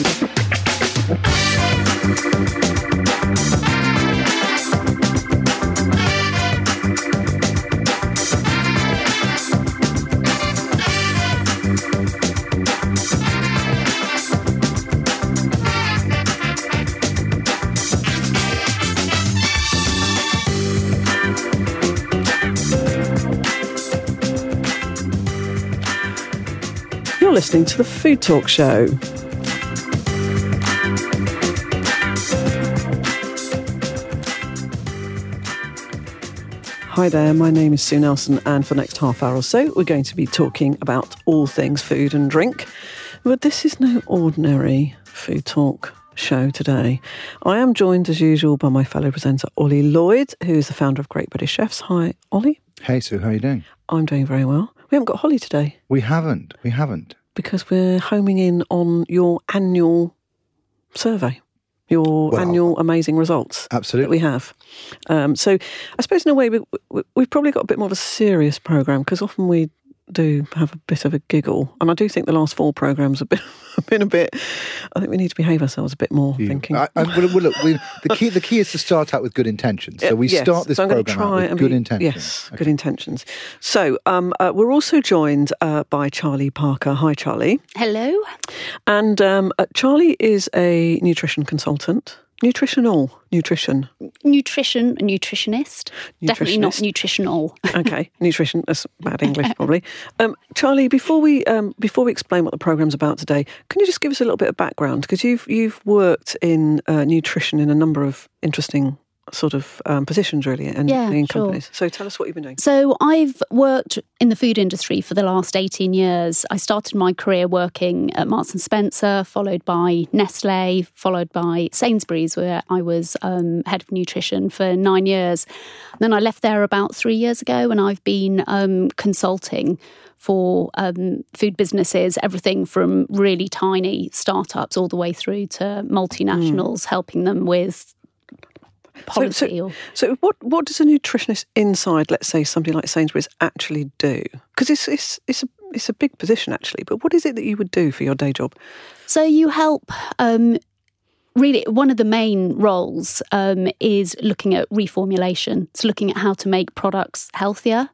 You're listening to the Food Talk Show. Hi there, my name is Sue Nelson, and for the next half hour or so, we're going to be talking about all things food and drink. But this is no ordinary food talk show today. I am joined, as usual, by my fellow presenter, Ollie Lloyd, who is the founder of Great British Chefs. Hi, Ollie. Hey, Sue, how are you doing? I'm doing very well. We haven't got Holly today We haven't. We haven't. because we're homing in on your annual survey, your Well, annual amazing results that Absolutely. we have. Um, so I suppose in a way we, we, we've probably got a bit more of a serious program because often we do have a bit of a giggle, and I do think the last four programs have been, have been a bit. I think we need to behave ourselves a bit more. You- thinking. I, I, well, well, look, we, the key the key is to start out with good intentions. So we Yes, start this so program out with good be- intentions. Yes, good intentions. So um, uh, we're also joined uh, by Charlie Parker. Hi, Charlie. Hello. And um, uh, Charlie is a nutrition consultant. Nutritional nutrition. Nutrition, a nutritionist. Definitely not nutritional. Okay, nutrition. That's bad English, probably. Um, Charlie, before we um, before we explain what the programme's about today, can you just give us a little bit of background? Because you've you've worked in uh, nutrition in a number of interesting sort of um, positions, really, and Yeah, in sure. companies. So tell us what you've been doing. So I've worked in the food industry for the last 18 years. I started my career working at Marks and Spencer, followed by Nestle, followed by Sainsbury's, where I was um, head of nutrition for nine years. then I left there about three years ago, and I've been um, consulting for um, food businesses, everything from really tiny startups all the way through to multinationals, helping them with policy or So, what what does a nutritionist inside, let's say, somebody like Sainsbury's, actually do? Because it's it's it's a it's a big position actually. But what is it that you would do for your day job? So you help. Um, really, one of the main roles um, is looking at reformulation. It's looking at how to make products healthier,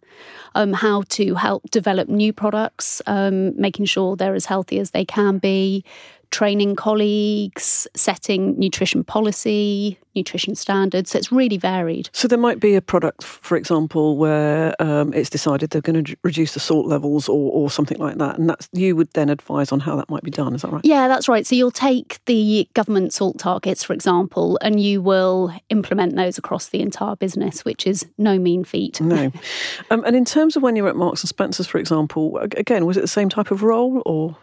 um, how to help develop new products, um, making sure they're as healthy as they can be, training colleagues, setting nutrition policy, nutrition standards. So it's really varied. So there might be a product, for example, where um, it's decided they're going to reduce the salt levels or, or something like that, and that's you would then advise on how that might be done. Is that right? Yeah, that's right. So you'll take the government salt targets, for example, and you will implement those across the entire business, which is no mean feat. No. Um, and in terms of when you were at Marks and Spencers, for example, again, was it the same type of role or?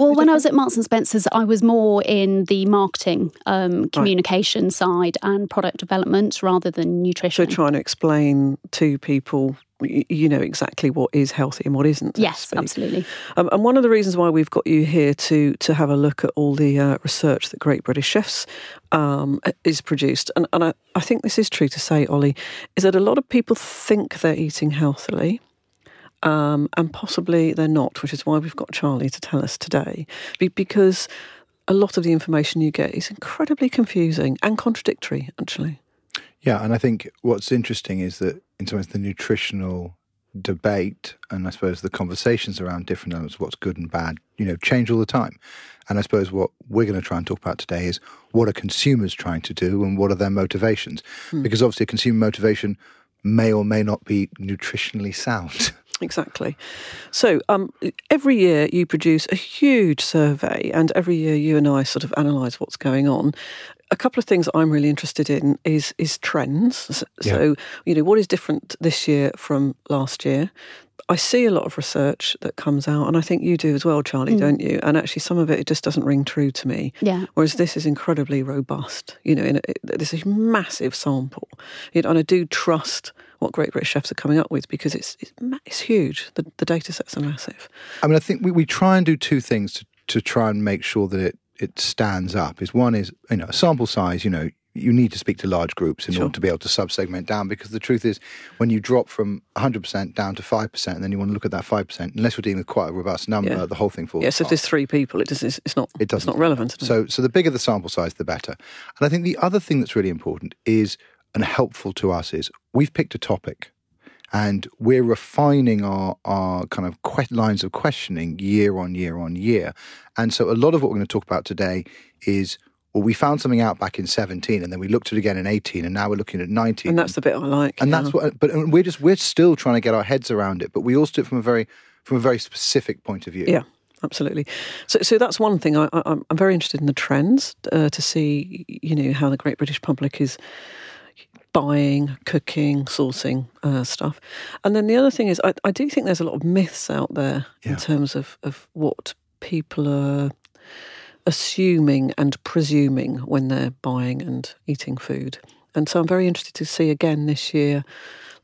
Well, when I was at Marks and Spencers, I was more in the marketing, um, communication side, and product development rather than nutrition. So trying to explain to people, you know, exactly what is healthy and what isn't. so yes, absolutely. Um, and one of the reasons why we've got you here to to have a look at all the uh, research that Great British Chefs um, is produced, and, and I, I think this is true to say, Ollie, is that a lot of people think they're eating healthily. Um, and possibly they're not, which is why we've got Charlie to tell us today. Be- because a lot of the information you get is incredibly confusing and contradictory, actually. Yeah, and I think what's interesting is that in terms of the nutritional debate and I suppose the conversations around different elements, what's good and bad, you know, change all the time. And I suppose what we're going to try and talk about today is what are consumers trying to do and what are their motivations? Hmm. Because obviously, a consumer motivation may or may not be nutritionally sound. Exactly. So um, every year you produce a huge survey, and every year you and I sort of analyse what's going on. A couple of things I'm really interested in is is trends. S- So you know what is different this year from last year. I see a lot of research that comes out, and I think you do as well, Charlie, don't you? And actually, some of it, it just doesn't ring true to me. Yeah. Whereas this is incredibly robust. You know, in a, it, there's a massive sample, you know, and I do trust what Great British chefs are coming up with because it's it's, it's huge. The, the data sets are massive. I mean, I think we, we try and do two things to, to try and make sure that it, it stands up. Is one is you know a sample size. You know, you need to speak to large groups in Sure. order to be able to sub-segment down because the truth is when you drop from 100% down to 5% and then you want to look at that 5% unless you're dealing with quite a robust number Yeah. the whole thing falls Yes, if apart. there's three people, it does, it's, it's not. It It's doesn't. not relevant. So, so the bigger the sample size, the better. And I think the other thing that's really important is, and helpful to us, is we've picked a topic, and we're refining our our kind of que- lines of questioning year on year on year. And so, a lot of what we're going to talk about today is. Well, we found something out back in 17 and then we looked at it again in 18 and now we're looking at 19. and that's the bit I like. and yeah. that's what but we're just we're still trying to get our heads around it, but we also do it from a very from a very specific point of view. Yeah, absolutely. So, so that's one thing. I, I'm very interested in the trends uh, to see, you know, how the Great British Public is buying, cooking, sourcing uh, stuff. And then the other thing is, I, I do think there's a lot of myths out there Yeah. in terms of, of what people are assuming and presuming when they're buying and eating food. And so I'm very interested to see again this year,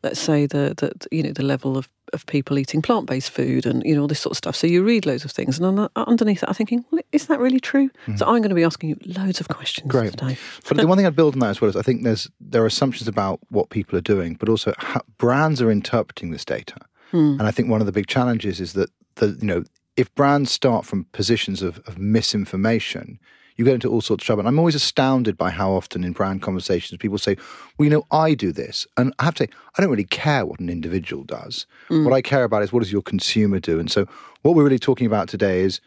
let's say the, the you know the level of, of people eating plant based food and you know all this sort of stuff. So you read loads of things, and un- uh, underneath that, I'm thinking, well, is that really true? Mm. So I'm going to be asking you loads of questions Great. today. But the one thing I'd build on that as well is I think there's there are assumptions about what people are doing, but also how brands are interpreting this data. Hmm. And I think one of the big challenges is that the you know if brands start from positions of, of misinformation, you get into all sorts of trouble. And I'm always astounded by how often in brand conversations people say, "Well, you know, I do this," and I have to say, I don't really care what an individual does. What I care about is what does your consumer do. And so, what we're really talking about today is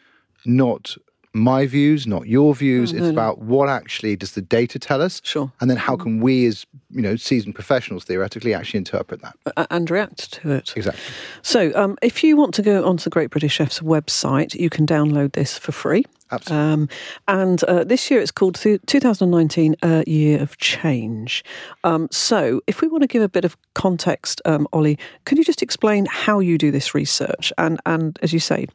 not my views, not your views. it's about what actually does the data tell us, Sure. and then how can we, as you know, seasoned professionals, theoretically, actually interpret that. And react to it. Exactly. So, um, if you want to go onto the Great British Chef's website, you can download this for free. Absolutely. Um, and uh, this year it's called th- 2019 uh, Year of Change. Um, so, if we want to give a bit of context, um, Ollie, could you just explain how you do this research? And, and as you say,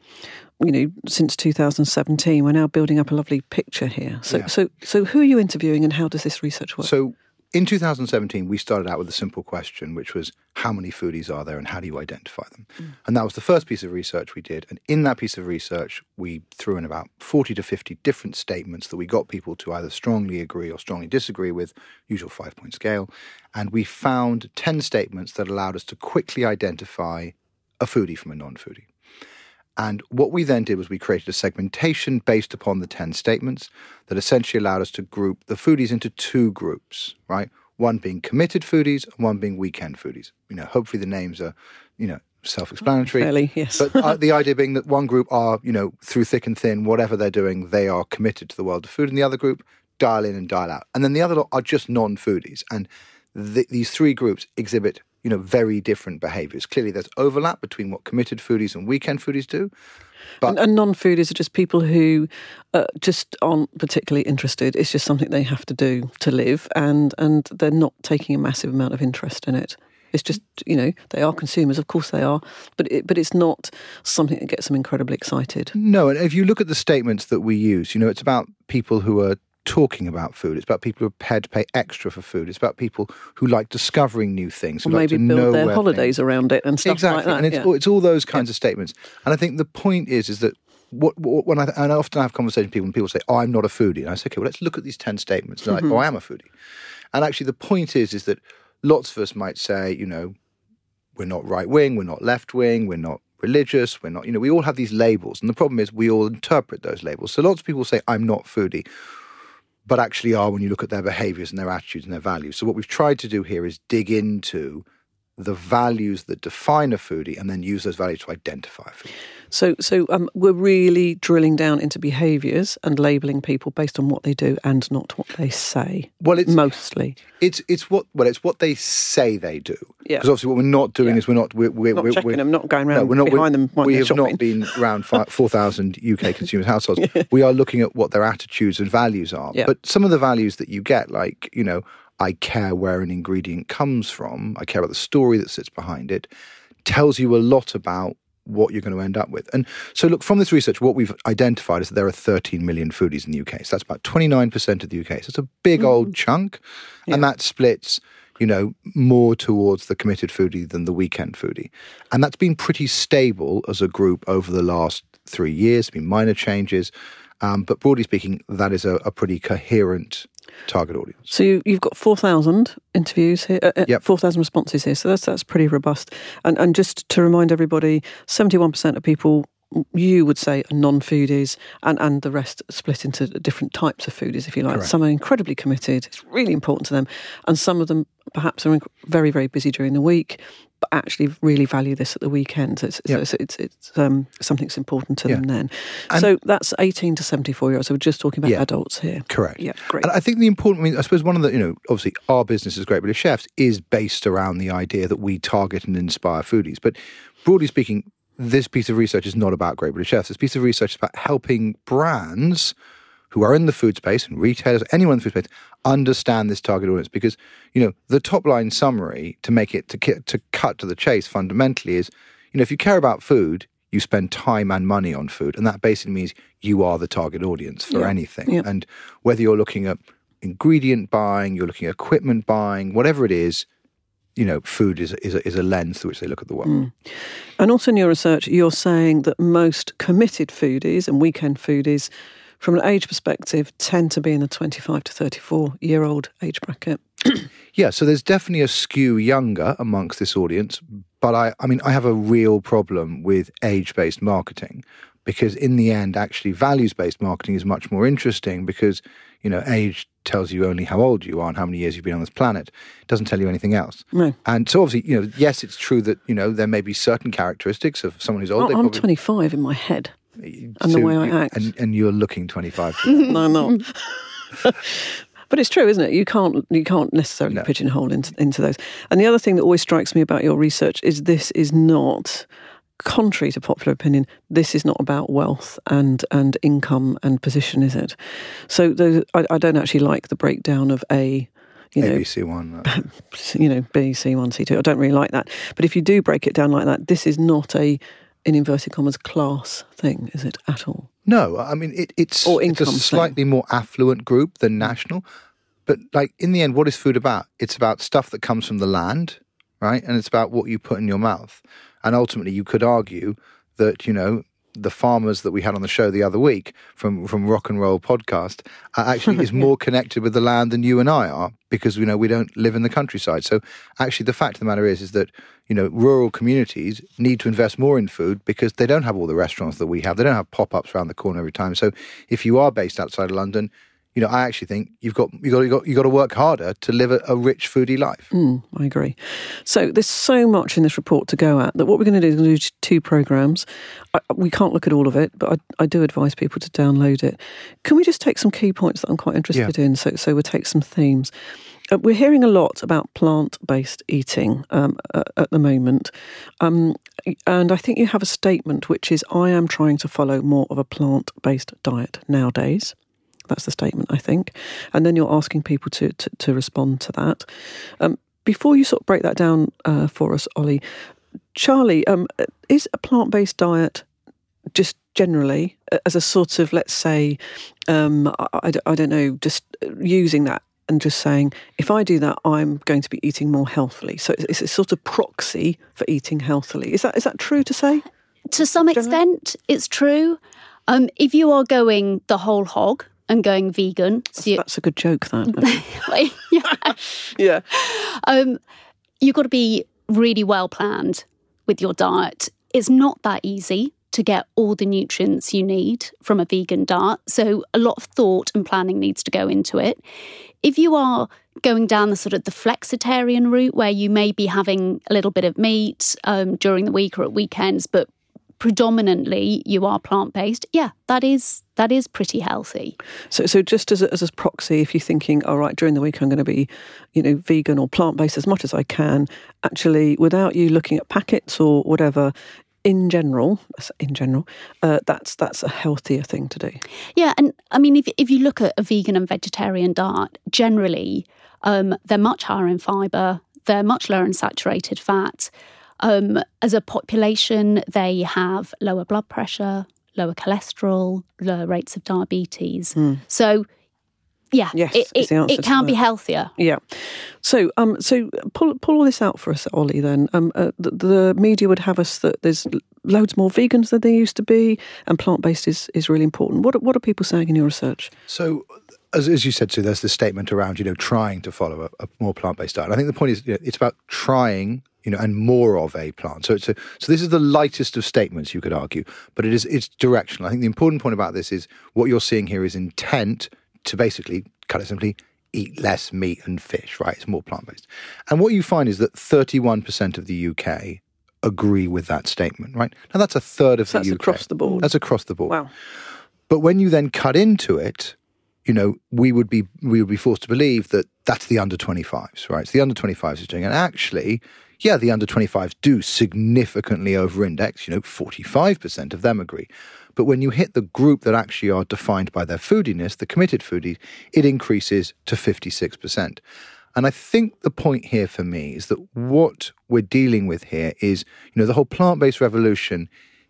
you know, since 2017, we're now building up a lovely picture here. So, Yeah. so, so who are you interviewing, and how does this research work? So in 2017, we started out with a simple question, which was how many foodies are there and how do you identify them? Mm. And that was the first piece of research we did. And in that piece of research, we threw in about 40 to 50 different statements that we got people to either strongly agree or strongly disagree with, usual five point scale. And we found 10 statements that allowed us to quickly identify a foodie from a non foodie. And what we then did was we created a segmentation based upon the 10 statements that essentially allowed us to group the foodies into two groups, right? One being committed foodies and one being weekend foodies. You know, hopefully the names are, you know, self-explanatory. Fairly, yes. but uh, the idea being that one group are, you know, through thick and thin, whatever they're doing, they are committed to the world of food, and the other group dial in and dial out, and then the other lot are just non-foodies, and th- these three groups exhibit, you know, very different behaviours. Clearly, there's overlap between what committed foodies and weekend foodies do, but and, and non-foodies are just people who uh, just aren't particularly interested. It's just something they have to do to live, and and they're not taking a massive amount of interest in it. It's just you know they are consumers, of course they are, but it, but it's not something that gets them incredibly excited. No, and if you look at the statements that we use, you know, it's about people who are talking about food. It's about people who are prepared to pay extra for food. It's about people who like discovering new things. Who Or like maybe build their holidays things- around it and stuff exactly, like that. and it's yeah. all, it's all those kinds of statements. And I think the point is, is that what, what when I and I often have conversations with people, and people say, "Oh, I'm not a foodie," and I say, "Okay, well, let's look at these ten statements." And they're Mm-hmm. like, "Oh, I am a foodie," and actually, the point is, is that lots of us might say, you know, we're not right wing, we're not left wing, we're not religious, we're not, you know, we all have these labels. And the problem is we all interpret those labels. So lots of people say, I'm not foodie, but actually are when you look at their behaviors and their attitudes and their values. So what we've tried to do here is dig into the values that define a foodie and then use those values to identify a foodie. So, so um, we're really drilling down into behaviours and labelling people based on what they do and not what they say. Well, it's mostly. it's it's what well it's what they say they do. Yeah. Because obviously what we're not doing Yeah. is we're not we're, we're, Not we're, checking we're, them, not going around No, we're not, behind we, them we have shopping. not been around fi- 4,000 UK consumers' households. We are looking at what their attitudes and values are. Yeah. But some of the values that you get, like, you know, I care where an ingredient comes from, I care about the story that sits behind it, tells you a lot about what you're going to end up with. And so, look, from this research, what we've identified is that there are 13 million foodies in the UK. So that's about 29% of the UK. So it's a big old chunk. And that splits, you know, more towards the committed foodie than the weekend foodie. And that's been pretty stable as a group over the last three years. Been minor changes. Um, but broadly speaking, that is a, a pretty coherent target audience. So you, you've got four thousand interviews here, uh, uh, Yep. four thousand responses here. So that's that's pretty robust. And and just to remind everybody, seventy one percent of people you would say are non-foodies, and and the rest split into different types of foodies, if you like. Correct. Some are incredibly committed; it's really important to them, and some of them perhaps are very very busy during the week. But actually, really value this at the weekend. So it's Yep. it's, it's, it's um, something that's important to them then. And- so that's eighteen to seventy-four year olds. So we're just talking about Yeah. adults here. Correct. Yeah, great. And I think the important, I mean, I suppose one of the, you know, obviously our business is Great British Chefs is based around the idea that we target and inspire foodies. But broadly speaking, this piece of research is not about Great British Chefs. This piece of research is about helping brands who are in the food space and retailers, anyone in the food space, understand this target audience. Because, you know, the top line summary to make it, to, to cut to the chase fundamentally is, you know, if you care about food, you spend time and money on food. And that basically means you are the target audience for Yeah. anything. Yeah. And whether you're looking at ingredient buying, you're looking at equipment buying, whatever it is, you know, food is, is, a, is a lens through which they look at the world. Mm. And also in your research, you're saying that most committed foodies and weekend foodies, from an age perspective, tend to be in the 25 to 34 year old age bracket. Yeah, so there's definitely a skew younger amongst this audience, but I, I mean, I have a real problem with age based marketing because in the end, actually, values based marketing is much more interesting because, you know, age tells you only how old you are and how many years you've been on this planet. It doesn't tell you anything else. No. And so obviously, you know, yes, it's true that, you know, there may be certain characteristics of someone who's old. Oh, they I'm probably- 25 in my head. And the way I act. And, and you're looking 25. no, I'm not. but it's true, isn't it? You can't you can't necessarily No. pigeonhole into into those. And the other thing that always strikes me about your research is this is not contrary to popular opinion, this is not about wealth and and income and position, is it? So those, I, I don't actually like the breakdown of a you know ABC one. uh, you know, B, C1, C2. I don't really like that. But if you do break it down like that, this is not a, in inverted commas, class thing, is it at all? No, I mean it, it's Or it's a income thing. slightly more affluent group than national, but like in the end, what is food about? It's about stuff that comes from the land, right? And it's about what you put in your mouth. And ultimately, you could argue that you know the farmers that we had on the show the other week from from Rock and Roll Podcast are actually is more connected with the land than you and I are because you know we don't live in the countryside. So actually, the fact of the matter is is that you know rural communities need to invest more in food because they don't have all the restaurants that we have. They don't have pop ups around the corner every time. So if you are based outside of London. You know, I actually think you've got you got you got you got to work harder to live a, a rich foodie life. Mm, I agree. So there's so much in this report to go at that what we're going to do is going to do two programs. I, we can't look at all of it, but I, I do advise people to download it. Can we just take some key points that I'm quite interested in? So, so we'll take some themes. Uh, we're hearing a lot about plant-based eating um, uh, at the moment, um, and I think you have a statement which is, "I am trying to follow more of a plant-based diet nowadays." That's the statement, I think. And then you're asking people to, to, to respond to that. Um, before you sort of break that down uh, for us, Ollie, Charlie, um, is a plant based diet just generally uh, as a sort of, let's say, um, I, I don't- I don't know, just using that and just saying, if I do that, I'm going to be eating more healthily. So it's, it's a sort of proxy for eating healthily. Is that is that true to say? To some extent, it's true. Um, if you are going the whole hog and going vegan, so you, That's a good joke, that. yeah, yeah. um, you've got to be really well planned with your diet. It's not that easy to get all the nutrients you need from a vegan diet. So a lot of thought and planning needs to go into it. If you are going down the sort of the flexitarian route where you may be having a little bit of meat um, during the week or at weekends, but predominantly you are plant based, yeah, that is that is pretty healthy. So, so just as a, as a proxy, if you're thinking, all right, during the week I'm going to be, you know, vegan or plant based as much as I can, actually, without you looking at packets or whatever, in general, in general, uh, that's that's a healthier thing to do. Yeah, and I mean, if if you look at a vegan and vegetarian diet, generally um, they're much higher in fibre, they're much lower in saturated fat. Um, as a population, they have lower blood pressure, lower cholesterol, lower rates of diabetes. So, yeah. Yes, it, is the it, it to can be healthier. Yeah. So, um, so pull pull all this out for us, Ollie. Then, um, uh, the, the media would have us that there's loads more vegans than there used to be, and plant based is is really important. What are- what are people saying in your research? So, as, as you said, Sue, there's this statement around you know trying to follow a, a more plant-based diet. I think the point is you know, it's about trying you know, and more of a plant. So it's a, so this is the lightest of statements you could argue, but it is it's directional. I think the important point about this is what you're seeing here is intent to basically cut it simply eat less meat and fish. Right, it's more plant based, and what you find is that 31% of the UK agree with that statement. Right now, that's a third of So the that's UK. across the board. That's across the board. Wow. But when you then cut into it, you know, we would be we would be forced to believe that that's the under 25s, right? It's the under 25s is doing, it. and actually, yeah, the under 25s do significantly over-index. You know, 45% of them agree. But when you hit the group that actually are defined by their foodiness, the committed foodies, it increases to 56%. And I think the point here for me is that what we're dealing with here is, you know, the whole plant-based revolution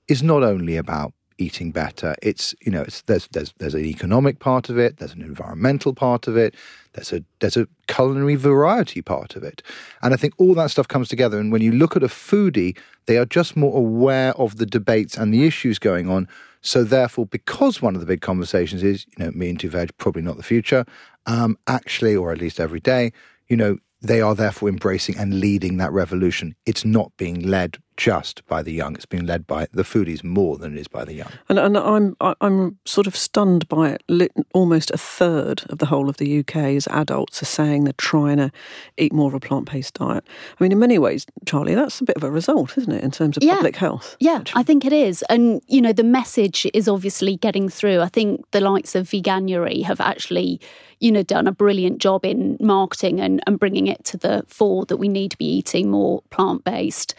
is not only about eating better. It's you know it's there's there's there's an economic part of it. There's an environmental part of it. There's a there's a culinary variety part of it, and I think all that stuff comes together. And when you look at a foodie, they are just more aware of the debates and the issues going on. So therefore, because one of the big conversations is you know me and two veg probably not the future, um, actually, or at least every day, you know they are therefore embracing and leading that revolution. It's not being led just by the young; it's being led by the foodies more than it is by the young. And, and I'm I- I'm sort of stunned by it. Almost a third of the whole of the UK as adults are saying they're trying to eat more of a plant based diet. I mean, in many ways, Charlie, that's a bit of a result, isn't it, in terms of Yeah. public health? Yeah, I think it is. And, you know, the message is obviously getting through. I think the likes of Veganuary have actually, you know, done a brilliant job in marketing and, and bringing it to the fore that we need to be eating more plant based.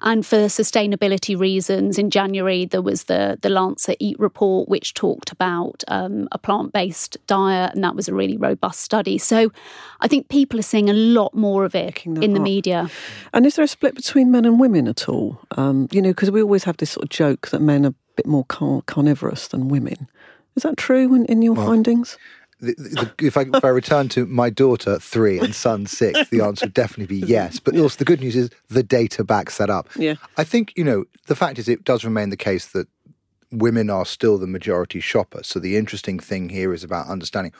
And for sustainability reasons, in January there was the the Lancet Eat report, which talked about um, a plant based diet, and that was a really robust study. So, I think people are seeing a lot more of it in the up. media. And is there a split between men and women at all? Um, you know, because we always have this sort of joke that men are a bit more car- carnivorous than women. Is that true in, in your findings? The, the, if I if I return to my daughter three and son six, the answer would definitely be yes. But also the good news is the data backs that up. Yeah. I think you know the fact is it does remain the case that women are still the majority shopper. So the interesting thing here is about understanding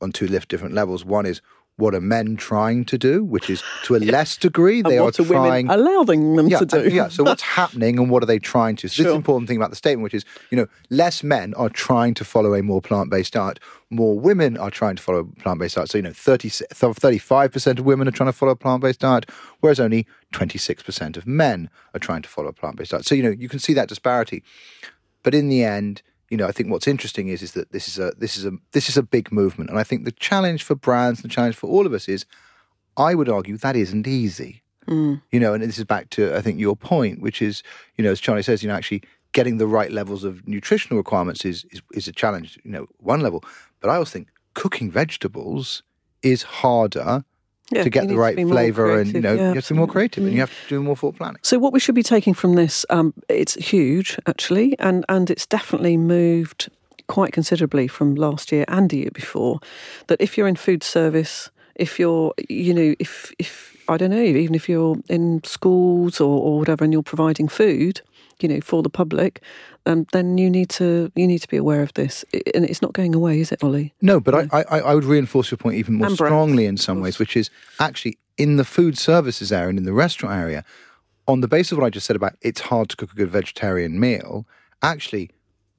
on two lift different levels. One is what are men trying to do, which is to a less degree they are trying. women allowing them yeah, to do? yeah. So what's happening and what are they trying to? So this is Sure. the important thing about the statement, which is you know less men are trying to follow a more plant-based diet. More women are trying to follow a plant-based diet. So you know 35 percent of women are trying to follow a plant-based diet, whereas only twenty six percent of men are trying to follow a plant-based diet. So you know you can see that disparity. But in the end, you know, I think what's interesting is is that this is a this is a this is a big movement, and I think the challenge for brands, the challenge for all of us is, I would argue that isn't easy. Hmm. You know, and this is back to I think your point, which is you know, as Charlie says, you know, actually getting the right levels of nutritional requirements is is, is a challenge. You know, one level, but I also think cooking vegetables is harder Yeah, to get the right flavour, and you know, Yeah, you have to be more creative, and you have to do more thought planning. So what we should be taking from this, um, it's huge actually, and and it's definitely moved quite considerably from last year and the year before. That if you're in food service, if you're, you know, if if I don't know, even if you're in schools or, or whatever, and you're providing food, you know, for the public, um, then you need to you need to be aware of this, and it's not going away, is it, Ollie? No, but I, I, I would reinforce your point even more And strongly in some ways, which is actually in the food services area and in the restaurant area, on the basis of what I just said about it's hard to cook a good vegetarian meal, actually,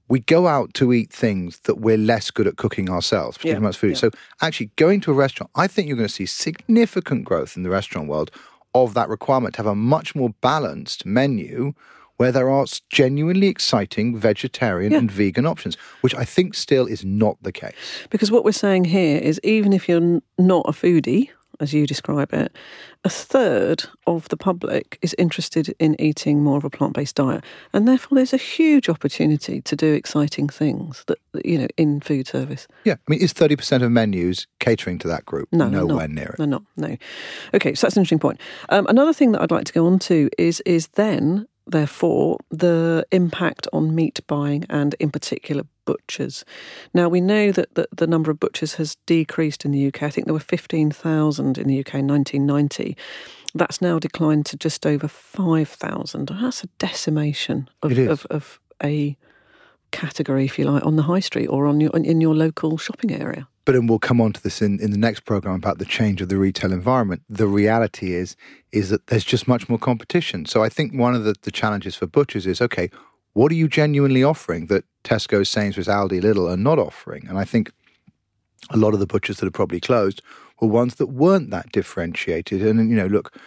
we go out to eat things that we're less good at cooking ourselves, particularly Yeah, food. yeah. So actually going to a restaurant, I think you're going to see significant growth in the restaurant world of that requirement to have a much more balanced menu where there are genuinely exciting vegetarian and vegan options, which I think still is not the case. Because what we're saying here is even if you're not a foodie, as you describe it, a third of the public is interested in eating more of a plant based diet. And therefore, there's a huge opportunity to do exciting things that, you know, in food service. Yeah, I mean, is thirty percent of menus catering to that group? No, nowhere not. near it. They're not. No. Okay, so that's an interesting point. Um, another thing that I'd like to go on to is is then therefore the impact on meat buying and in particular butchers. Now we know that the, the number of butchers has decreased in the UK. I think there were fifteen thousand in the UK in nineteen ninety. That's now declined to just over five thousand. That's a decimation of, of, of a category, if you like, on the high street or on your in your local shopping area. But and we'll come on to this in, in the next program about the change of the retail environment. The reality is is that there's just much more competition. So I think one of the, the challenges for butchers is okay, what are you genuinely offering that Tesco, Sainsbury's, Aldi, Lidl are not offering? And I think a lot of the butchers that are probably closed were ones that weren't that differentiated. And you know, look,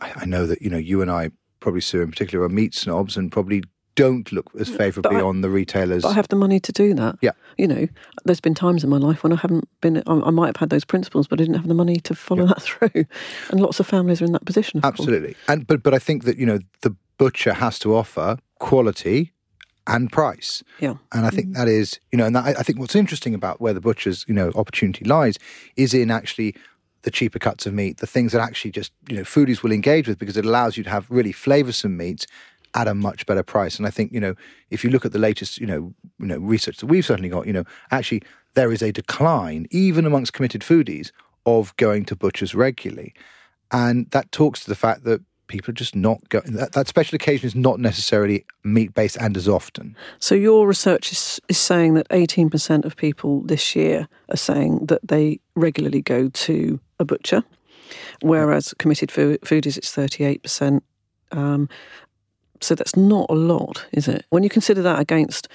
I, I know that you know you and I probably Sue in particular are meat snobs and probably don't look as favourably on the retailers. But I have the money to do that. Yeah. You know, there's been times in my life when I haven't been, I, I might have had those principles, but I didn't have the money to follow that through. And lots of families are in that position. of course. Absolutely. And but but I think that you know the butcher has to offer quality and price. Yeah. And I think mm-hmm. that is, you know, and that, I I think what's interesting about where the butcher's, you know, opportunity lies is in actually the cheaper cuts of meat, the things that actually just, you know, foodies will engage with because it allows you to have really flavoursome meats at a much better price. And I think, you know, if you look at the latest, you know, you know, research that we've certainly got, you know, actually there is a decline, even amongst committed foodies, of going to butchers regularly. And that talks to the fact that people are just not going, that, that special occasion is not necessarily meat based and as often. So your research is, is saying that 18% of people this year are saying that they regularly go to a butcher, whereas committed fo- foodies, it's 38%. Um, so that's not a lot, is it? When you consider that against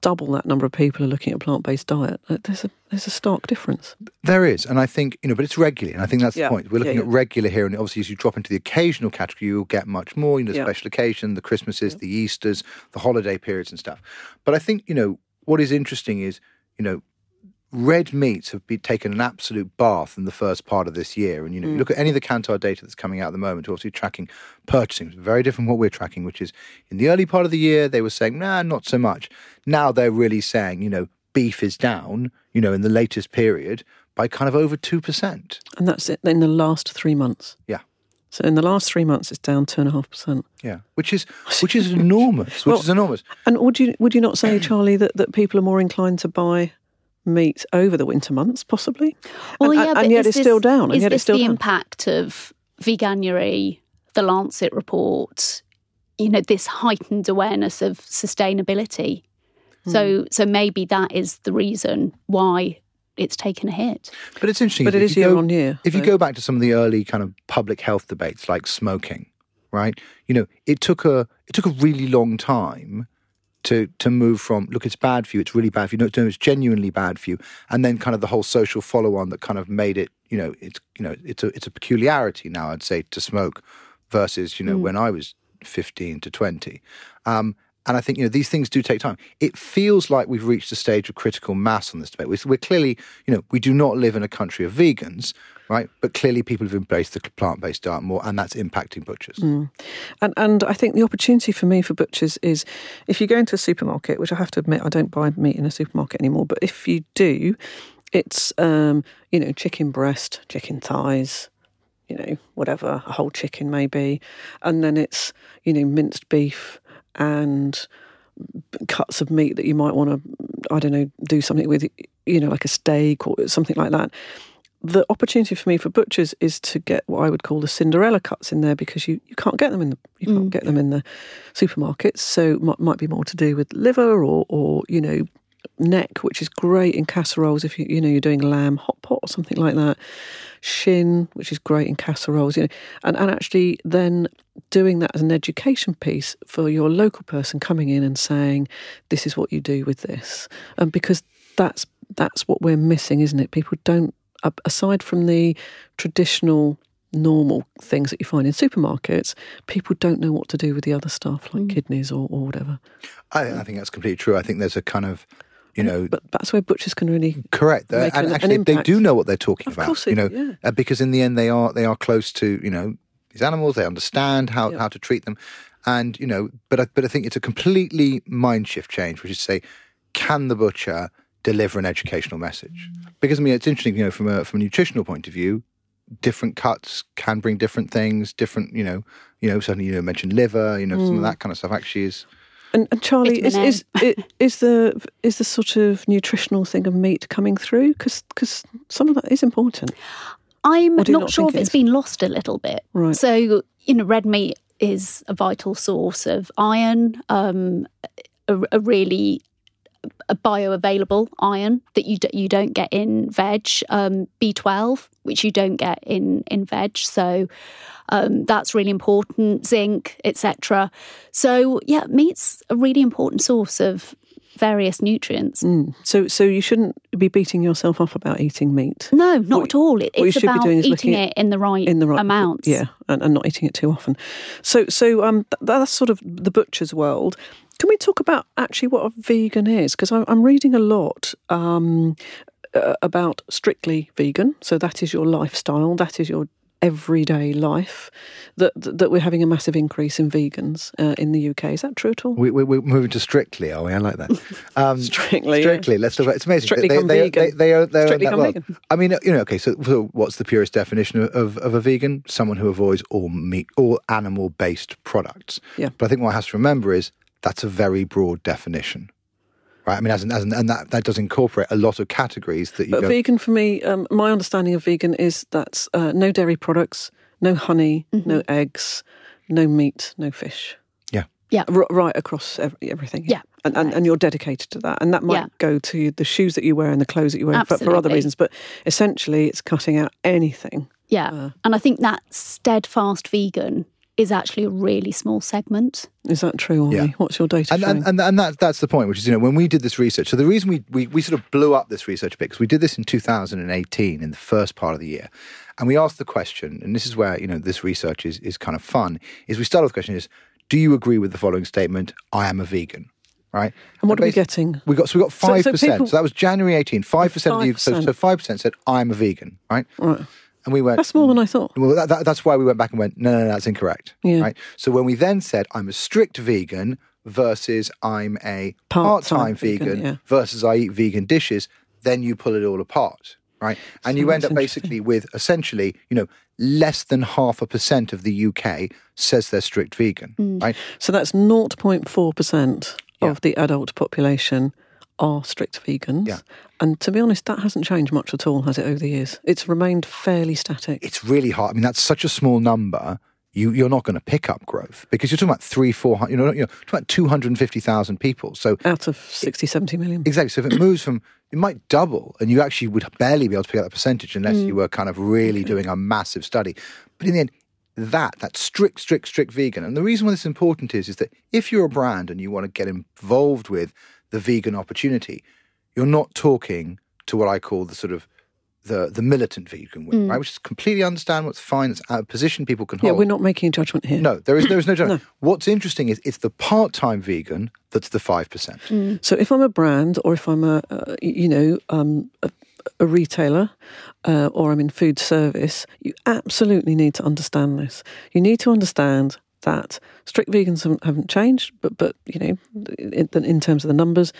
double that number of people are looking at a plant-based diet, there's a there's a stark difference. There is, and I think you know, but it's regularly, and I think that's Yeah. the point. We're looking yeah. at regular here, and obviously, as you drop into the occasional category, you'll get much more. You know, Yeah. special occasion, the Christmases, the Easter's, the holiday periods, and stuff. But I think you know what is interesting is you know red meats have been taken an absolute bath in the first part of this year. And you know, you mm. look at any of the Kantar data that's coming out at the moment, obviously tracking purchasing, it's very different from what we're tracking, which is in the early part of the year they were saying, nah, not so much. Now they're really saying, you know, beef is down, you know, in the latest period by kind of over two percent. And that's it in the last three months. Yeah. So in the last three months, it's down two and a half percent. Yeah. Which is which is enormous. Which Well, is enormous. And would you would you not say, Charlie, that, that people are more inclined to buy meat over the winter months, possibly? Well, and, yeah, and, but and yet it's this- still down. And is yet this it's still the down. impact of veganuary, the Lancet report? You know, this heightened awareness of sustainability. Hmm. So, so maybe that is the reason why it's taken a hit. But it's interesting. But it is you year go- on year, If you go back to some of the early kind of public health debates, like smoking, right? You know, it took a it took a really long time to to move from look, it's bad for you, it's really bad for you, no, no, it's genuinely bad for you, and then kind of the whole social follow on that kind of made it, you know, it's you know, it's a it's a peculiarity now, I'd say, to smoke versus you know when I was fifteen to twenty. Um, and I think you know these things do take time. It feels like we've reached a stage of critical mass on this debate. We're, we're clearly, you know, we do not live in a country of vegans, right? But clearly, people have embraced the plant-based diet more, and that's impacting butchers. And and I think the opportunity for me for butchers is if you go into a supermarket, which I have to admit I don't buy meat in a supermarket anymore, but if you do, it's um, you know chicken breast, chicken thighs, you know whatever a whole chicken maybe, and then it's you know minced beef and cuts of meat that you might want to I don't know do something with, you know like a steak or something like that the opportunity for me for butchers is to get what I would call the Cinderella cuts in there because you, you can't get them in the you can't mm. get them in the supermarkets. So might might be more to do with liver or or you know neck, which is great in casseroles if you you know you're doing lamb hot pot or something like that. Shin, which is great in casseroles, you know, and and actually then doing that as an education piece for your local person coming in and saying, "This is what you do with this," um, because that's that's what we're missing, isn't it? People don't aside from the traditional normal things that you find in supermarkets, people don't know what to do with the other stuff like kidneys or, or whatever. I, I think that's completely true. I think there's a kind of, you know, But that's where butchers can really correct. and an- an they do know what they're talking Of about. course you know, do, uh, because in the end, they are they are close to you know these animals. They understand how, Yeah. how to treat them, and you know. But I, but I think it's a completely mind shift change, which is to say, can the butcher deliver an educational message? Because I mean, it's interesting. You know, from a from a nutritional point of view, different cuts can bring different things. Different, you know, you know, certainly you know mentioned liver. You know, Mm. some of that kind of stuff actually is. And, and Charlie, is, is is is the is the sort of nutritional thing of meat coming through? Because some of that is important. I'm Or do you not, sure if it it's been lost a little bit. Right. So, you know, red meat is a vital source of iron, um, a, a really a bioavailable iron that you d- you don't get in veg, um, B12, which you don't get in in veg. So um, that's really important. Zinc, etc. So yeah, meat's a really important source of various nutrients. Mm. So, so you shouldn't be beating yourself up about eating meat. No, not at all. It, what you it's should be about doing is eating it in the right in the right amounts. Yeah, and, and not eating it too often. So, so um, th- that's sort of the butcher's world. Can we talk about actually what a vegan is? Because I'm, I'm reading a lot um, uh, about strictly vegan. So that is your lifestyle. That is your everyday life. That that we're having a massive increase in vegans uh, in the UK. Is that true at all? We, we, we're moving to strictly, are we? I like that. Um, Strictly, yeah. strictly. Let's talk about. It's amazing. Strictly they, they, vegan. They, they, are, they are Strictly that vegan. I mean, you know, okay. So, so, what's the purest definition of, of, of a vegan? Someone who avoids all meat, all animal-based products. Yeah. But I think what one has to remember is that's a very broad definition, right? I mean, as an, as an, and that that does incorporate a lot of categories that you But go. vegan for me, um, my understanding of vegan is that's uh, no dairy products, no honey, no eggs, no meat, no fish. Yeah. Yeah. R- right across every, everything. Yeah. And, and, and you're dedicated to that. And that might Yeah. go to the shoes that you wear and the clothes that you wear for, for other reasons. But essentially, it's cutting out anything. Yeah. Uh. and I think that steadfast vegan is actually a really small segment. Is that true, Ollie? Yeah. What's your data and, showing? and, and, and that, that's the point, which is, you know, when we did this research, so the reason we, we, we sort of blew up this research a bit, because we did this in 2018 in the first part of the year. And we asked the question, and this is where, you know, this research is, is kind of fun, is we started with the question is, do you agree with the following statement, I am a vegan? Right? And what are we basi- getting? We got, so we got So- 5%. so So, people- that was January 18, 5% of you, so, 5%. so 5% said, I'm a vegan, right? right. And we went, That's more than I thought. well, that, that, that's why we went back and went, no, no, no, that's incorrect. Yeah. Right. So when we then said, I'm a strict vegan versus I'm a part Part-time vegan, vegan, yeah. versus I eat vegan dishes, then you pull it all apart. Right. And you end up basically with essentially, you know, less than half a percent of the UK says they're strict vegan. Mm. Right. So that's 0.4% Yeah. of the adult population are strict vegans. Yeah. And to be honest, that hasn't changed much at all, has it, over the years? It's remained fairly static. It's really hard. I mean, that's such a small number. You, you're not going to pick up growth because you're talking about three, four hundred, you know, you're talking about 250,000 people. So Out of 60, 70 million. Exactly. So if it moves from, it might double, and you actually would barely be able to pick up that percentage unless mm. you were kind of really doing a massive study. But in the end, that that strict, strict, strict vegan, and the reason why this is important is is that if you're a brand and you want to get involved with the vegan opportunity, you're not talking to what I call the sort of the the militant vegan wing, right? Which is completely understand what's fine. It's a position people can hold. Yeah, we're not making a judgment here. no, there is there is no judgment. What's interesting is it's the part time vegan that's the five percent. So if I'm a brand or if I'm a, uh, you know, um, a, a retailer uh, or I'm in food service, you absolutely need to understand this. You need to understand that strict vegans haven't, changed, but but you know, in, in terms of the numbers,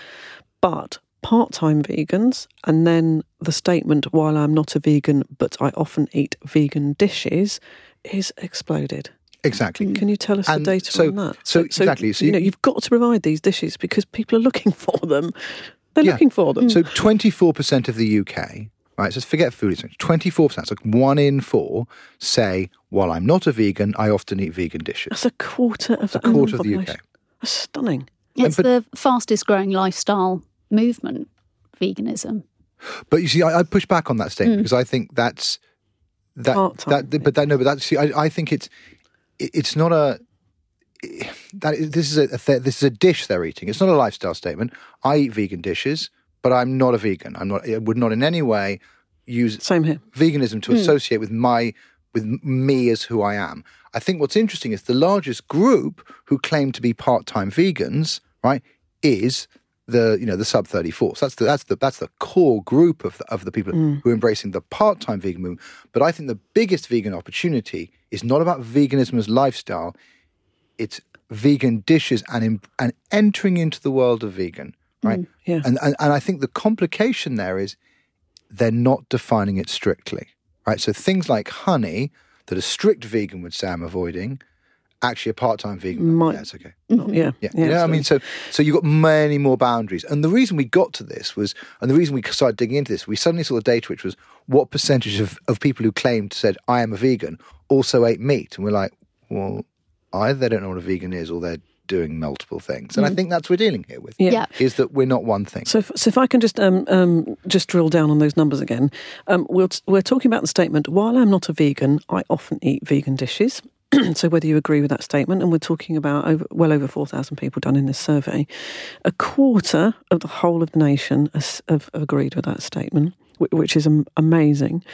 but part-time vegans and then the statement while I'm not a vegan but I often eat vegan dishes is exploded. Exactly. Mm. Can you tell us And the data so- on that? so exactly, so you know, you- you've got to provide these dishes because people are looking for them. They're Yeah. looking for them. So 24% of the UK, right, so forget food 24%, so one in four say, while I'm not a vegan, I often eat vegan dishes. That's a quarter of the a quarter of the UK. That's stunning. It's but- the fastest growing lifestyle movement, veganism. But you see, I, I push back on that statement hmm. because I think that's that. Part-time that but that no, but that's see, I, I think it's it- it's not a that is- this is a, a this is a dish they're eating. It's not a lifestyle statement. I eat vegan dishes, but I'm not a vegan. I'm not. I would not in any way use Same here. veganism to hmm. associate with my with me as who I am. I think what's interesting is the largest group who claim to be part-time vegans, right, is the you know the sub 34. So that's the that's the that's the core group of the, of the people mm. who are embracing the part-time vegan movement. But I think the biggest vegan opportunity is not about veganism as lifestyle. It's vegan dishes and and entering into the world of vegan, mm, right? yeah. And, and and I think the complication there is they're not defining it strictly, right? So things like honey that a strict vegan would say I'm avoiding, actually a part-time vegan, Might- yeah, it's okay. Oh, yeah. Yeah, you know, I mean, so so you got many more boundaries, and the reason we got to this was, and the reason we started digging into this, we suddenly saw the data, which was what percentage of, of people who claimed said I am a vegan also ate meat, and we're like, well, either they don't know what a vegan is, or they're doing multiple things. And I think that's what we're dealing here with. Yeah. Yeah. Is that we're not one thing. So, if, so if I can just um, um, just drill down on those numbers again, um, we'll, we're talking about the statement. While I'm not a vegan, I often eat vegan dishes. so whether you agree with that statement, and we're talking about over, well over four thousand people done in this survey, a quarter of the whole of the nation has, have, have agreed with that statement, which is am- amazing.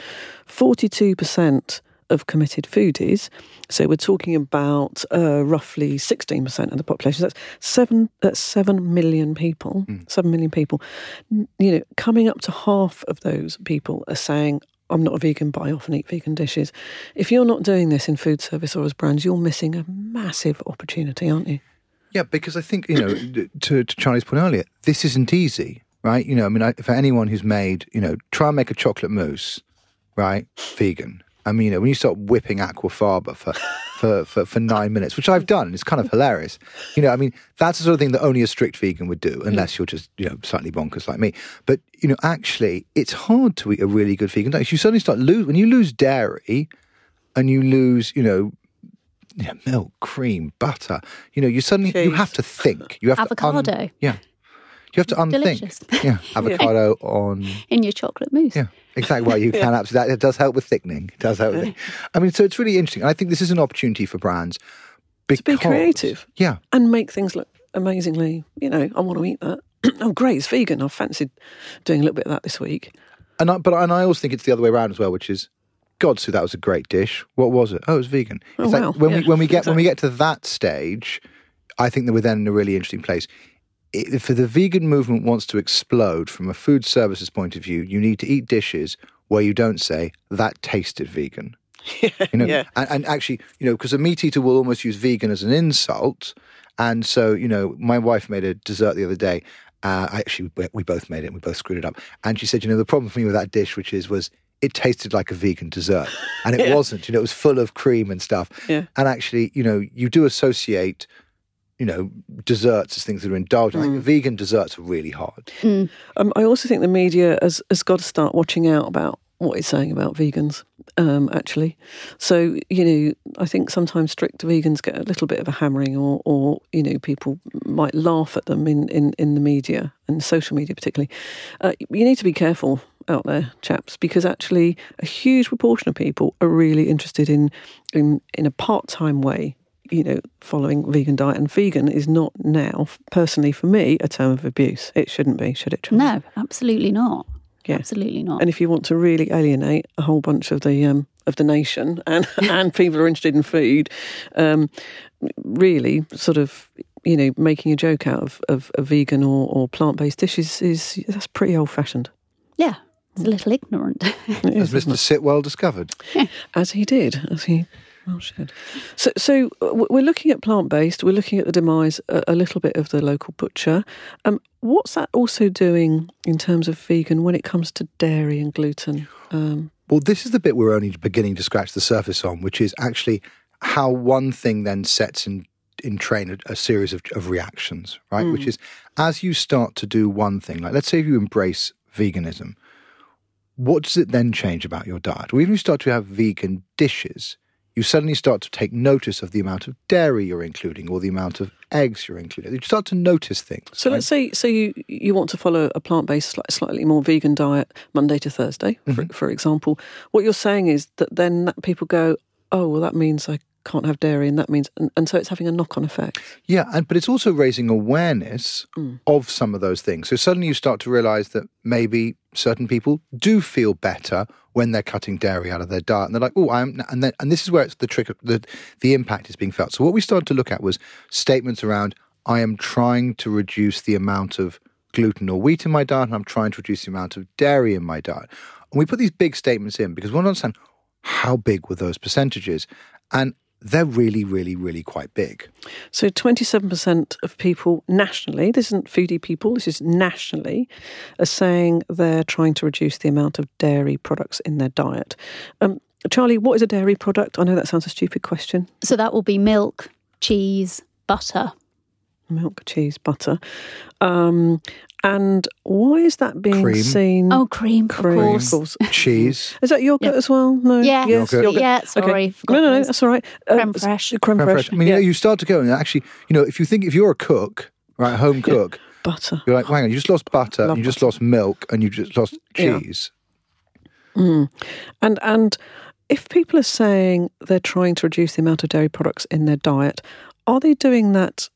Forty-two percent of committed foodies. So we're talking about uh, roughly 16% of the population. That's seven, that's 7 million people. 7 million people. You know, coming up to half of those people are saying, I'm not a vegan, but I often eat vegan dishes. If you're not doing this in food service or as brands, you're missing a massive opportunity, aren't you? Yeah, because I think you know, to, to Charlie's point earlier, this isn't easy, right? You know, I mean, I, for anyone who's made, you know, try and make a chocolate mousse, right, vegan. I mean, you know, when you start whipping aquafaba for, for, for, for nine minutes, which I've done, it's kind of hilarious. You know, I mean, that's the sort of thing that only a strict vegan would do, mm. unless you're just, you know, slightly bonkers like me. But, you know, actually, it's hard to eat a really good vegan diet. You suddenly start lose when you lose dairy and you lose, you know, milk, cream, butter. You know, you suddenly you have to think. You have to Avocado. un- yeah, you have to unthink. Delicious. Yeah, avocado on. in your chocolate mousse. Yeah, exactly. Well, you can absolutely. That it does help with thickening. It does help. With. I mean, so it's really interesting. And I think this is an opportunity for brands because, be creative. Yeah, And make things look amazingly, you know, I want to eat that. oh, great, it's vegan. I've fancied doing a little bit of that this week. and I, but and I also think it's the other way around as well, which is. God, Sue, that was a great dish. What was it? Oh, it was vegan. Oh, It's like wow. when we when we get when we get to that stage, I think that we're then in a really interesting place. If the vegan movement wants to explode from a food services point of view, you need to eat dishes where you don't say that tasted vegan. you know, yeah. and, and actually, you know, because a meat eater will almost use vegan as an insult, and so you know, my wife made a dessert the other day. Uh, I actually, we- we both made it. and We both screwed it up, and she said, you know, the problem for me with that dish, which is, was it tasted like a vegan dessert, and it Yeah. wasn't. You know, it was full of cream and stuff. Yeah. And actually, you know, you do associate, you know, desserts as things that are indulgent. Like vegan desserts are really hard. Um, I also think the media has, has got to start watching out about what it's saying about vegans, um, actually. So, you know, I think sometimes strict vegans get a little bit of a hammering or, or you know, people might laugh at them in, in, in the media and social media particularly. Uh, you need to be careful out there, chaps, because actually a huge proportion of people are really interested in, in, in a part-time way you know, following vegan diet. And vegan is not now, personally for me, a term of abuse. It shouldn't be, should it? Charlie? No, absolutely not. Yeah. Absolutely not. And if you want to really alienate a whole bunch of the um, of the nation and and people who are interested in food, um, really sort of you know making a joke out of, of a vegan or, or plant based dishes is that's pretty old fashioned. yeah, it's a little ignorant. As Mr. Sitwell discovered. As he did, as he well should. So, so uh, we're looking at plant based. We're looking at the demise a, a little bit of the local butcher. Um, what's that also doing in terms of vegan when it comes to dairy and gluten? Um, Well, this is the bit we're only beginning to scratch the surface on, which is actually how one thing then sets in in train a, a series of, of reactions, right? Which is as you start to do one thing, like let's say if you embrace veganism, what does it then change about your diet? Or even if you start to have vegan dishes, you suddenly start to take notice of the amount of dairy you're including or the amount of eggs you're including. You start to notice things. So right? let's say so you you want to follow a plant based, slightly more vegan diet Monday to Thursday, for, mm-hmm. for example. What you're saying is that then people go, oh well, that means I can't have dairy, and that means, and, and so it's having a knock on effect. Yeah, and but it's also raising awareness mm. of some of those things. So suddenly you start to realize that maybe certain people do feel better when they're cutting dairy out of their diet, and they're like, "Oh, I'm," and then and this is where it's the trick, the the impact is being felt. So what we started to look at was statements around, "I am trying to reduce the amount of gluten or wheat in my diet, and I'm trying to reduce the amount of dairy in my diet." And we put these big statements in because we want to understand how big were those percentages, and they're really, really, really quite big. So 27% of people nationally, this isn't foodie people, this is nationally, are saying they're trying to reduce the amount of dairy products in their diet. Um, Charlie, what is a dairy product? I know that sounds a stupid question. so that will be milk, cheese, butter. Milk, cheese, butter. Um, and why is that being Cream. seen? Oh, cream, cream, of course. Cheese. Is that yogurt Yeah. as well? No. Yeah, Yes, Yogurt. yogurt. yeah. Sorry, Okay. No, no, no, that's all right. Uh, Creme s- fraiche. Creme, Creme fraiche. fraiche. I mean, yeah. you start to go and actually, you know, if you think if you're a cook, right, home cook, butter. you're like, hang on, you just lost butter, Love you just butter. lost milk, and you just lost Yeah. cheese. Mm. And and if people are saying they're trying to reduce the amount of dairy products in their diet, are they doing that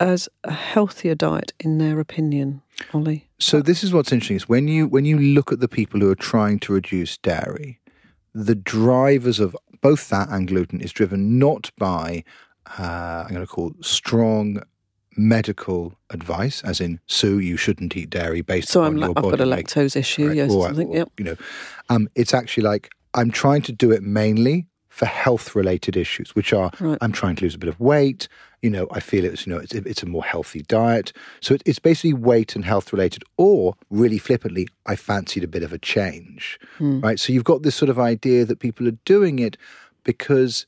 as a healthier diet in their opinion, Ollie? So this is what's interesting is when you when you look at the people who are trying to reduce dairy, the drivers of both that and gluten is driven not by uh, I'm going to call strong medical advice, as in Sue, you shouldn't eat dairy based So on I'm, your la- I've body got a weight." lactose issue, Right, yes, or- or something. or, Yep. You know, um, it's actually like I'm trying to do it mainly for health related issues, which are Right. I'm trying to lose a bit of weight. You know, I feel it's you know it's, it's a more healthy diet. So it, it's basically weight and health related, or really flippantly, I fancied a bit of a change, Hmm. right? So you've got this sort of idea that people are doing it because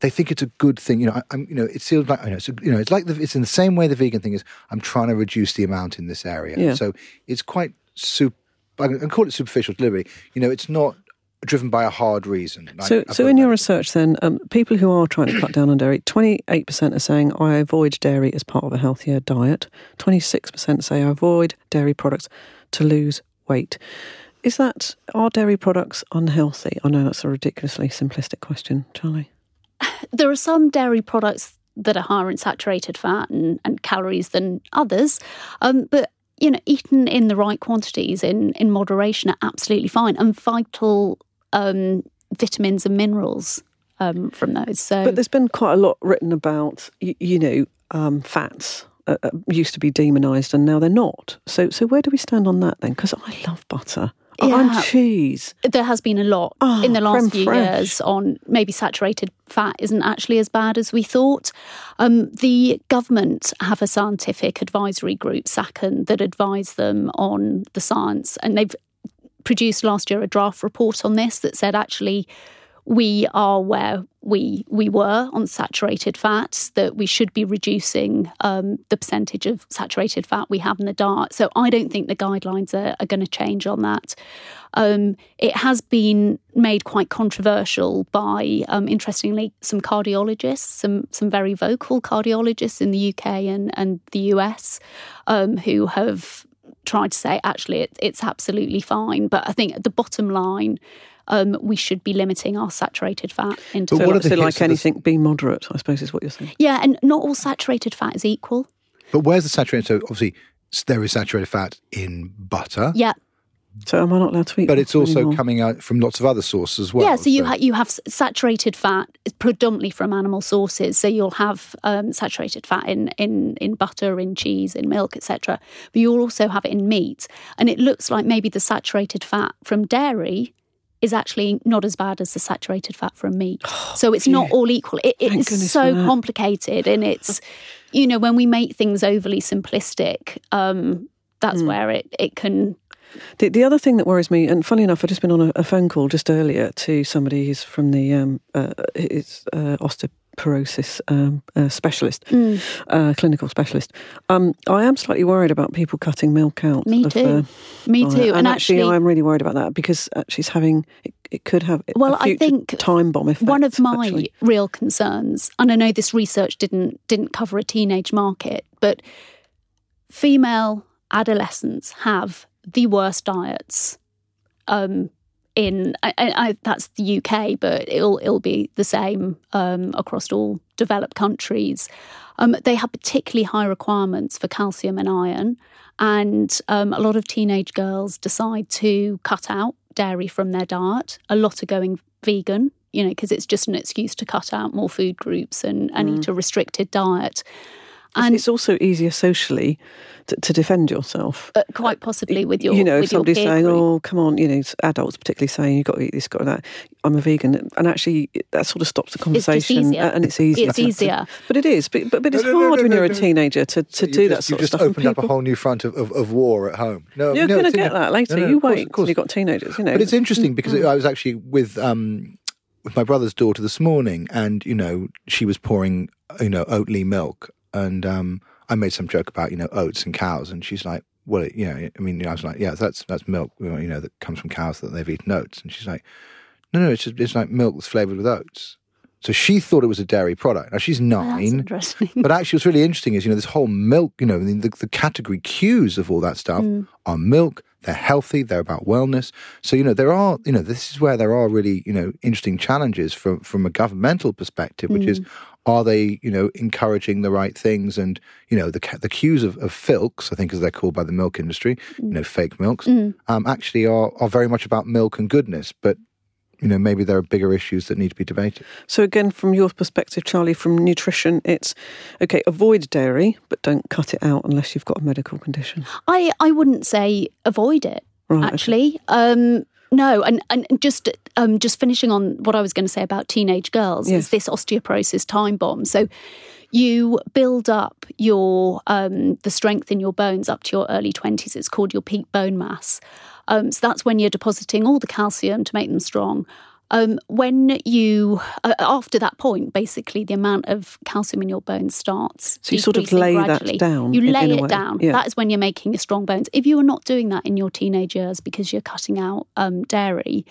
they think it's a good thing. You know, I, I'm, you know, it feels like you know, it's, you know, it's like the, it's in the same way the vegan thing is. I'm trying to reduce the amount in this area, Yeah. so it's quite super. I can call it superficial delivery. You know, it's not driven by a hard reason. I- So, so in your research, then, um, people who are trying to cut down on dairy, 28% are saying I avoid dairy as part of a healthier diet. 26% say I avoid dairy products to lose weight. Is that are dairy products unhealthy? I know that's a ridiculously simplistic question, Charlie. there are some dairy products that are higher in saturated fat and, and calories than others, um, but you know, eaten in the right quantities in in moderation are absolutely fine, and vital um, vitamins and minerals um, from those. So, But there's been quite a lot written about, you, you know, um, fats. Uh, uh, used to be demonised and now they're not. So, so where do we stand on that then? Because I love butter Yeah. and cheese. there has been a lot Oh, in the last few years on maybe saturated fat isn't actually as bad as we thought. Um, the government have a scientific advisory group, SACN, that advise them on the science, and they've produced last year a draft report on this that said actually we are where we we were on saturated fats that we should be reducing um, the percentage of saturated fat we have in the diet. So I don't think the guidelines are, are going to change on that. Um, it has been made quite controversial by, um, interestingly, some cardiologists, some some very vocal cardiologists in the UK and and the US, um, who have tried to say actually it, it's absolutely fine. But I think the bottom line. Um, we should be limiting our saturated fat into But So, what are like, so like of the- anything, be moderate, I suppose is what you're saying. yeah, and not all saturated fat is equal. But where's the saturated? So obviously there is saturated fat in butter, Yeah, So am I not allowed to eat but it's also anymore? coming out from lots of other sources as well. yeah. So you ha- you have saturated fat predominantly from animal sources. So you'll have um, saturated fat in in in butter, in cheese, in milk, etc. But you'll also have it in meat, and it looks like maybe the saturated fat from dairy is actually not as bad as the saturated fat from meat. So it's not all equal. It, it Thank is goodness so complicated, and it's you know when we make things overly simplistic, um, that's Hmm. where it it can The, the other thing that worries me, and funny enough, I've just been on a, a phone call just earlier to somebody who's from the um, uh, is uh, osteoporosis um, uh, specialist, Mm. uh, clinical specialist. Um, I am slightly worried about people cutting milk out. Me of too. their Me too. And, And actually, actually- I'm really worried about that because actually, it's having it, it could have Well, a I think time bomb effect. One of my actually. real concerns, and I know this research didn't didn't cover a teenage market, but female adolescents have the worst diets. Um, in I, I, that's the UK, but it'll it'll be the same um, across all developed countries. Um, they have particularly high requirements for calcium and iron, and um, a lot of teenage girls decide to cut out dairy from their diet. A lot are going vegan, you know, because it's just an excuse to cut out more food groups and, and eat a restricted diet. And And it's also easier socially to, to defend yourself. uh, quite possibly with your you know, with if somebody's saying, group. "Oh, come on," you know, adults particularly saying, "You've got to eat this, got that." I'm a vegan, and actually, that sort of stops the just conversation, easier. uh, and it's easier. It's to- to- easier. but it is. But but, but it's No, no, no, hard no, when no, you're a teenager to, to You do just, that sort you of just stuff. and opened up a whole new front of, of, of war at home. No, You're no, going to get that later. no, no, you of course, wait of course. you've got teenagers. You know, But it's interesting because Mm. I was actually with um, with my brother's daughter this morning, and you know she was pouring you know Oatly milk, and um, I made some joke about you know oats and cows, and she's like, well, it, you know, I mean, I was like, yeah, that's that's milk, you know, that comes from cows that they've eaten oats, and she's like, no, no, it's just, it's like milk that's flavored with oats. So she thought it was a dairy product. Now she's nine, but actually, what's really interesting is you know this whole milk. You know, the, the category cues of all that stuff Mm. are milk. They're healthy. They're about wellness. So you know there are you know this is where there are really you know interesting challenges from from a governmental perspective, which Mm. is are they you know encouraging the right things and you know the the cues of, of filks I think as they're called by the milk industry you know fake milks Mm. um, actually are are very much about milk and goodness, but you know maybe there are bigger issues that need to be debated. So again, from your perspective, Charlie, from nutrition, it's okay. Avoid dairy, but don't cut it out unless you've got a medical condition. I, I wouldn't say avoid it, Right, okay. actually. Um, no, and, and just um, just finishing on what I was going to say about teenage girls Yes. is this osteoporosis time bomb. So you build up your um, the strength in your bones up to your early twenties. It's called your peak bone mass. Um, so that's when you're depositing all the calcium to make them strong. Um, when you uh, after that point, basically the amount of calcium in your bones starts. So you sort of lay that gradually. down You in- lay in it way, down. yeah. That is when you're making your strong bones. If you are not doing that in your teenage years because you're cutting out um, dairy,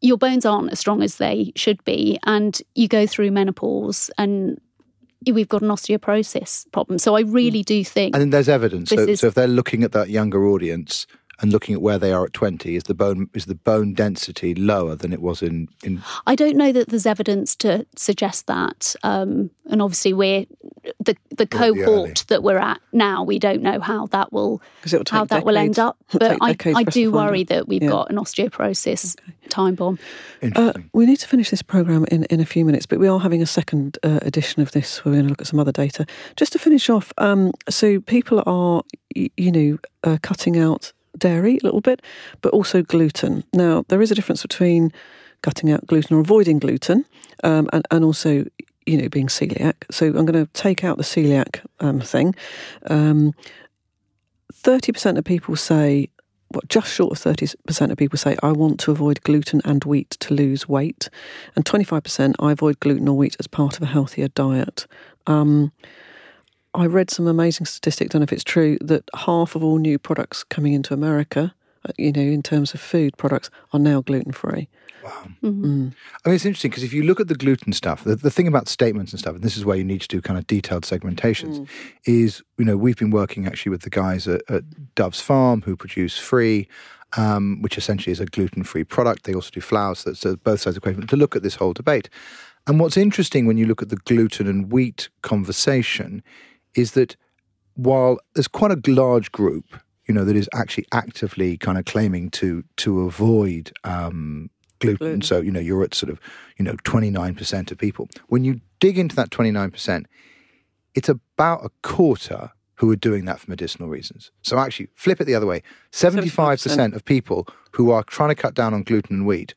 your bones aren't as strong as they should be, and you go through menopause and we've got an osteoporosis problem. So I really do think And there's evidence. So, is- so if they're looking at that younger audience and looking at where they are at 20, is the bone is the bone density lower than it was in in I don't know that there's evidence to suggest that. Um, and obviously, we're the the We're the cohort that we're at now. We don't know how that will 'Cause it'll how take that will end up. But I, I for us to do worry that we've Yeah. got an osteoporosis time bomb. Uh, we need to finish this program in, in a few minutes, but we are having a second uh, edition of this where we're going to look at some other data. Just to finish off, um, so people are, you know, uh, cutting out dairy a little bit, but also gluten. Now, there is a difference between cutting out gluten or avoiding gluten um, and, and also, you know, being celiac. So I'm going to take out the celiac um, thing. Um, 30% of people say well, just short of 30% of people say, I want to avoid gluten and wheat to lose weight. And 25%, I avoid gluten or wheat as part of a healthier diet. Um, I read some amazing statistic, don't know if it's true, that half of all new products coming into America, uh, you know, in terms of food products, are now gluten free. Wow. Mm-hmm. Mm. I mean, it's interesting because if you look at the gluten stuff, the, the thing about statements and stuff, and this is where you need to do kind of detailed segmentations, is, you know, we've been working actually with the guys at, at Dove's Farm who produce Free, um, which essentially is a gluten free product. They also do flours, so, so both sides of the equation, to look at this whole debate. And what's interesting when you look at the gluten and wheat conversation is that while there's quite a large group, you know, that is actually actively kind of claiming to to avoid um, gluten. Gluten. So you know, you're at sort of you know 29 percent of people. When you dig into that 29 percent, it's about a quarter who are doing that for medicinal reasons. So actually, flip it the other way: 75 percent of people who are trying to cut down on gluten and wheat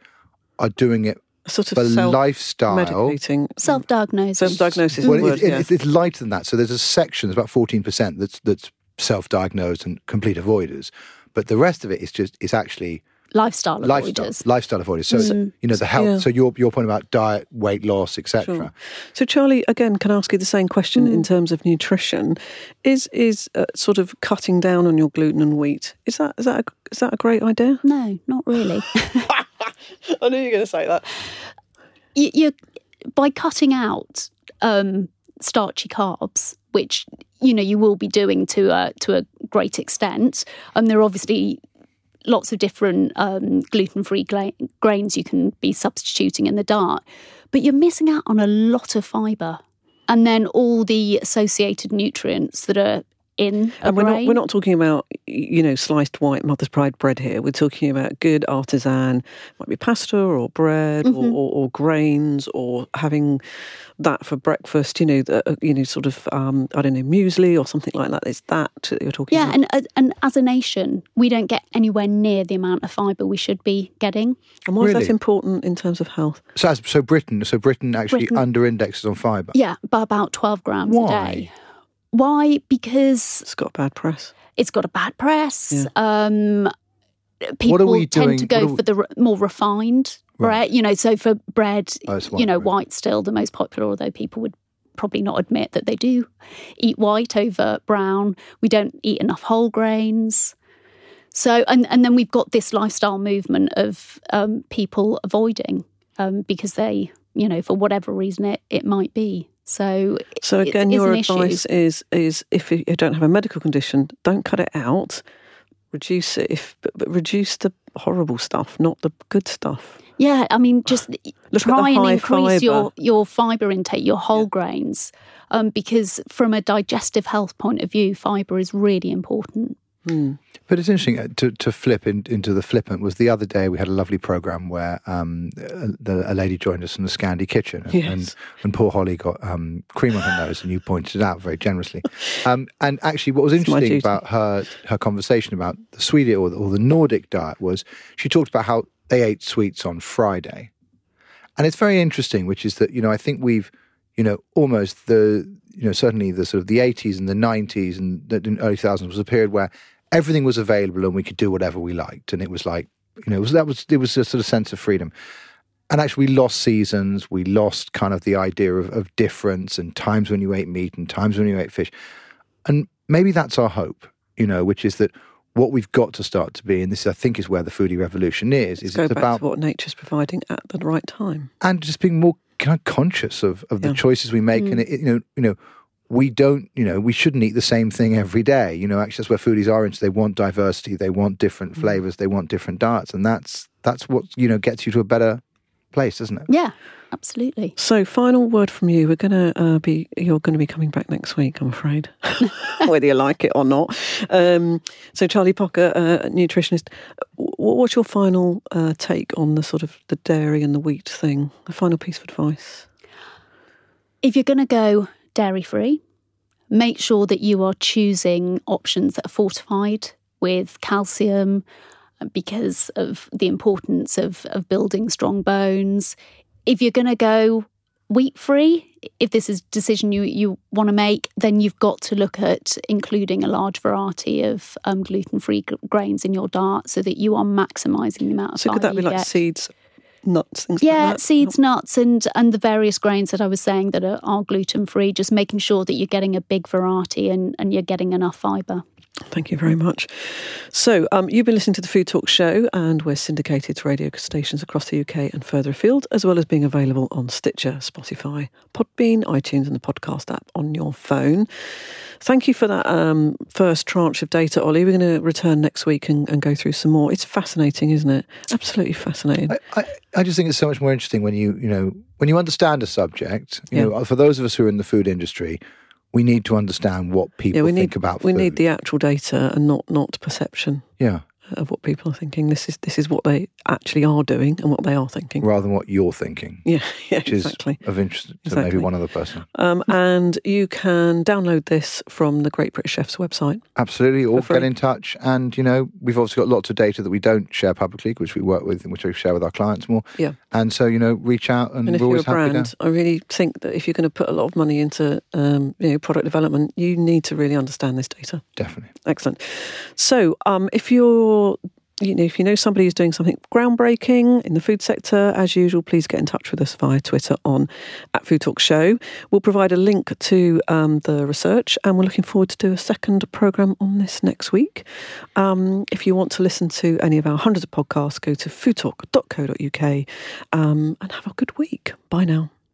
are doing it Sort of for self lifestyle. medicating. Self diagnosis. Self diagnosis Well, the it, it- yeah. it's, it's lighter than that. So there's a section, there's about 14% that's, that's self-diagnosed and complete avoiders. But the rest of it is just, it's actually lifestyle lifestyle, avoiders. lifestyle avoiders. So, you know, the health, Yeah. so your, your point about diet, weight loss, etc. Sure. So, Charlie, again, can I ask you the same question Mm. in terms of nutrition? Is is uh, sort of cutting down on your gluten and wheat is that is that a, is that a great idea? No, not really. I knew you were going to say that. you, you by cutting out um, starchy carbs, which you know you will be doing to a to a great extent, and there are obviously lots of different um, gluten free gla- grains you can be substituting in the diet, but you're missing out on a lot of fibre, and then all the associated nutrients that are in a And we're not we're not talking about you know sliced white mother's pride bread here. We're talking about good artisan, might be pasta or bread or, or, or grains or having that for breakfast. You know, the, uh, you know, sort of um, I don't know muesli or something like that. It's that that you're talking about Yeah, about. and uh, and as a nation, we don't get anywhere near the amount of fibre we should be getting. And why is that important in terms of health? So, so Britain, so Britain actually Britain. under indexes on fibre. Yeah, by about twelve grams Why? a day. Why? Because It's got a bad press. it's got a bad press. Yeah. Um, people What are we tend doing- to go we- for the r- more refined Right. bread. You know, so for bread, Oh, you know, white bread. white's still the most popular, although people would probably not admit that they do eat white over brown. We don't eat enough whole grains. So, and, and then we've got this lifestyle movement of um, people avoiding um, because they, you know, for whatever reason it, it might be. So, so again, your advice issue. is is if you don't have a medical condition, don't cut it out. Reduce it, if but, but reduce the horrible stuff, not the good stuff. Yeah, I mean, just try and increase fiber. your your fiber intake, your whole yeah. grains, um, because from a digestive health point of view, fiber is really important. Mm. But it's interesting uh, to, to flip in, into the flippant. Was the other day we had a lovely program where um, a, a, lady joined us in the Scandi kitchen, and, yes. and, and poor Holly got um, cream on her nose, and you pointed it out very generously. Um, and actually, what was interesting about her her conversation about the Swedish or the, or the Nordic diet was she talked about how they ate sweets on Friday, and it's very interesting. Which is that you know I think we've you know almost the you know certainly the sort of the 80s and the 90s and the early 2000s was a period where everything was available and we could do whatever we liked. And it was like, you know, it was, that was, it was a sort of sense of freedom. And actually, we lost seasons. We lost kind of the idea of, of difference and times when you ate meat and times when you ate fish. And maybe that's our hope, you know, which is that what we've got to start to be, and this I think is where the foodie revolution is, is it's about what nature's providing at the right time, and just being more kind of conscious of, of the yeah. choices we make, mm. and it, you know, you know, we don't, you know, we shouldn't eat the same thing every day. You know, actually, that's where foodies are into. They want diversity, they want different mm. flavors, they want different diets, and that's that's what you know gets you to a better place, isn't it? Yeah, absolutely. So, final word from you. We're going to uh, be, you're going to be coming back next week, I'm afraid, whether you like it or not. Um, so, Charlie Parker, uh, nutritionist, what's your final uh, take on the sort of the dairy and the wheat thing? A final piece of advice. If you're going to go dairy free. Make sure that you are choosing options that are fortified with calcium uh, because of the importance of, of building strong bones. If you're going to go wheat free, if this is a decision you, you want to make, then you've got to look at including a large variety of um, gluten free grains in your diet so that you are maximising the amount of So, could that be like get. seeds, nuts, things yeah, like seeds, nuts, and and the various grains that I was saying that are, are gluten free. Just making sure that you're getting a big variety and and you're getting enough fibre. Thank you very much. So, um, you've been listening to the Food Talk Show, and we're syndicated to radio stations across the UK and further afield, as well as being available on Stitcher, Spotify, Podbean, iTunes, and the podcast app on your phone. Thank you for that um, first tranche of data, Ollie. We're going to return next week and, and, go through some more. It's fascinating, isn't it? Absolutely fascinating. I, I, I, just think it's so much more interesting when you, you know, when you understand a subject. You yeah. know, for those of us who are in the food industry we need to understand what people yeah, we think need, about. We food. need the actual data and not not perception. Yeah, of what people are thinking. This is this is what they actually are doing and what they are thinking, rather than what you're thinking. Yeah, yeah, which exactly. is of interest to exactly. maybe one other person. Um, and you can download this from the Great British Chef's website. Absolutely, or get in touch. And you know, we've obviously got lots of data that we don't share publicly, which we work with and which we share with our clients more. Yeah. And so you know, reach out, and, and if we're you're always a brand, to... I really think that if you're going to put a lot of money into um, you know product development, you need to really understand this data. Definitely. Excellent. So, um, if you're you know, if you know somebody who's doing something groundbreaking in the food sector, as usual, please get in touch with us via Twitter on at Food Talk Show. We'll provide a link to um, the research, and we're looking forward to do a second program on this next week. Um, if you want to listen to any of our hundreds of podcasts, go to foodtalk.co.uk um, and have a good week. Bye now.